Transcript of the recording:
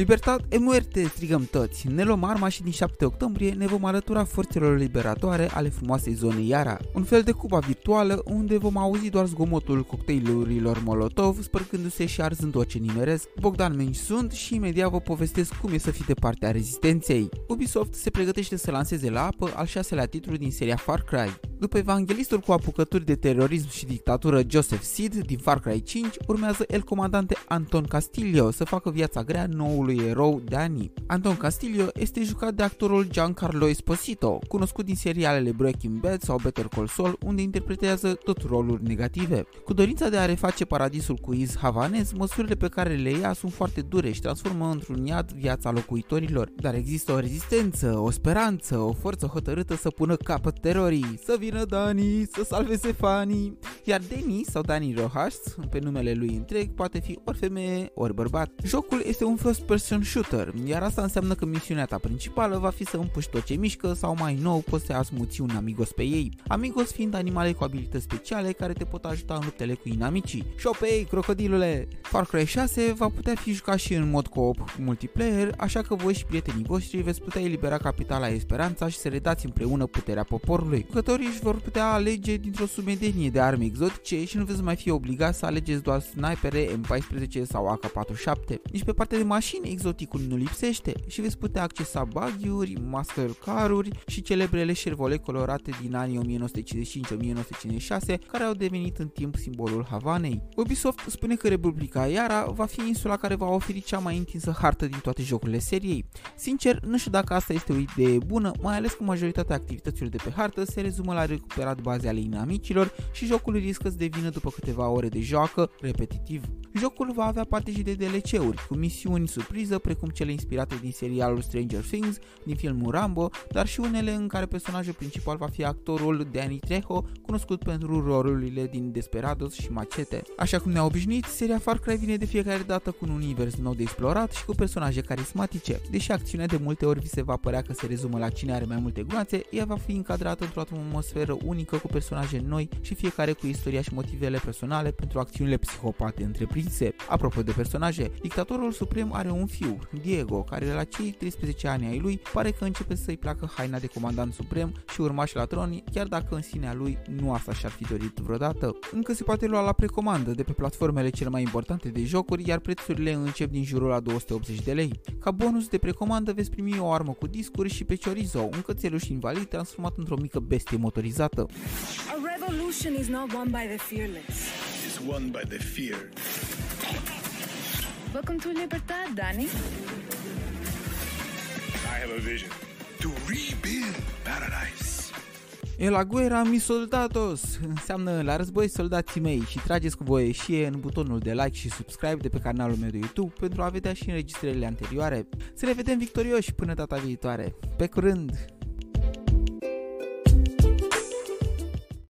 Libertate e muerte, strigăm toți. Ne luăm arma și din 7 octombrie ne vom alătura forțelor liberatoare ale frumoasei zone Iara. Un fel de cuba virtuală unde vom auzi doar zgomotul cocktailurilor Molotov spărcându-se și arzând orice nimeresc. Bogdan Menci sunt și imediat vă povestesc cum e să fii de partea rezistenței. Ubisoft se pregătește să lanseze la apă al șaselea titlu din seria Far Cry. După evanghelistul cu apucături de terorism și dictatură Joseph Seed din Far Cry 5, urmează el comandante Anton Castillo să facă viața grea noului erou Dani. Anton Castillo este jucat de actorul Giancarlo Esposito, cunoscut din serialele Breaking Bad sau Better Call Saul, unde interpretează tot roluri negative. Cu dorința de a reface paradisul cu iz havanez, măsurile pe care le ia sunt foarte dure și transformă într-un iad viața locuitorilor. Dar există o rezistență, o speranță, o forță hotărâtă să pună capăt terorii, să vină Dani, să salveze fanii. Iar Dani sau Dani Rojas, pe numele lui întreg, poate fi ori femeie, ori bărbat. Jocul este un first person shooter, iar asta înseamnă că misiunea ta principală va fi să împuși tot ce mișcă sau mai nou poți să asmuți un amigos pe ei. Amigos fiind animale cu abilități speciale care te pot ajuta în luptele cu inamicii. Șopei, crocodilule! Far Cry 6 va putea fi jucat și în mod co-op multiplayer, așa că voi și prietenii voștri veți putea elibera capitala Esperanța și să redați împreună puterea poporului. Jucătorii își vor putea alege dintr-o sumedenie de arme exotice și nu veți mai fi obligați să alegeți doar snipere M14 sau AK-47. Nici pe partea de mașini exoticul nu lipsește și veți putea accesa buggy-uri, master car-uri și celebrele Chevrolet colorate din anii 1955-1956 care au devenit în timp simbolul Havanei. Ubisoft spune că Republica Iara va fi insula care va oferi cea mai întinsă hartă din toate jocurile seriei. Sincer, nu știu dacă asta este o idee bună, mai ales că majoritatea activităților de pe hartă se rezumă la recuperat baze ale inamicilor și jocul riscă să devină după câteva ore de joacă repetitiv. Jocul va avea parte și de DLC-uri, cu misiuni surpriză precum cele inspirate din serialul Stranger Things, din filmul Rambo, dar și unele în care personajul principal va fi actorul Danny Trejo, cunoscut pentru rolurile din Desperados și Machete. Așa cum ne-a obișnuit, seria Far Cry vine de fiecare dată cu un univers nou de explorat și cu personaje carismatice. Deși acțiunea de multe ori vi se va părea că se rezumă la cine are mai multe gloanțe, ea va fi încadrată într-o atmosferă unică cu personaje noi și fiecare cu istoria și motivele personale pentru acțiunile psihopate întreprinse. Apropo de personaje, dictatorul suprem are un fiu, Diego, care la cei 13 ani ai lui pare că începe să-i placă haina de comandant suprem și urmaș la tron, chiar dacă în sinea lui nu asta și-ar fi dorit vreodată. Încă se poate lua la precomandă de pe platformele cele mai importante de jocuri, iar prețurile încep din jurul la 280 de lei. Ca bonus de precomandă veți primi o armă cu discuri și pe chorizo, un cățeluș invalid transformat într-o mică bestie motorizată. A revolution is not won by the fearless. is won by the fear. Welcome to Libertad, Danny. I have a vision to rebuild paradise. E la guerra mi soldatos înseamnă la război soldații mei și trageți cu voie și în butonul de like și subscribe de pe canalul meu de YouTube pentru a vedea și înregistrările anterioare. Să ne vedem victorioși până data viitoare. Pe curând!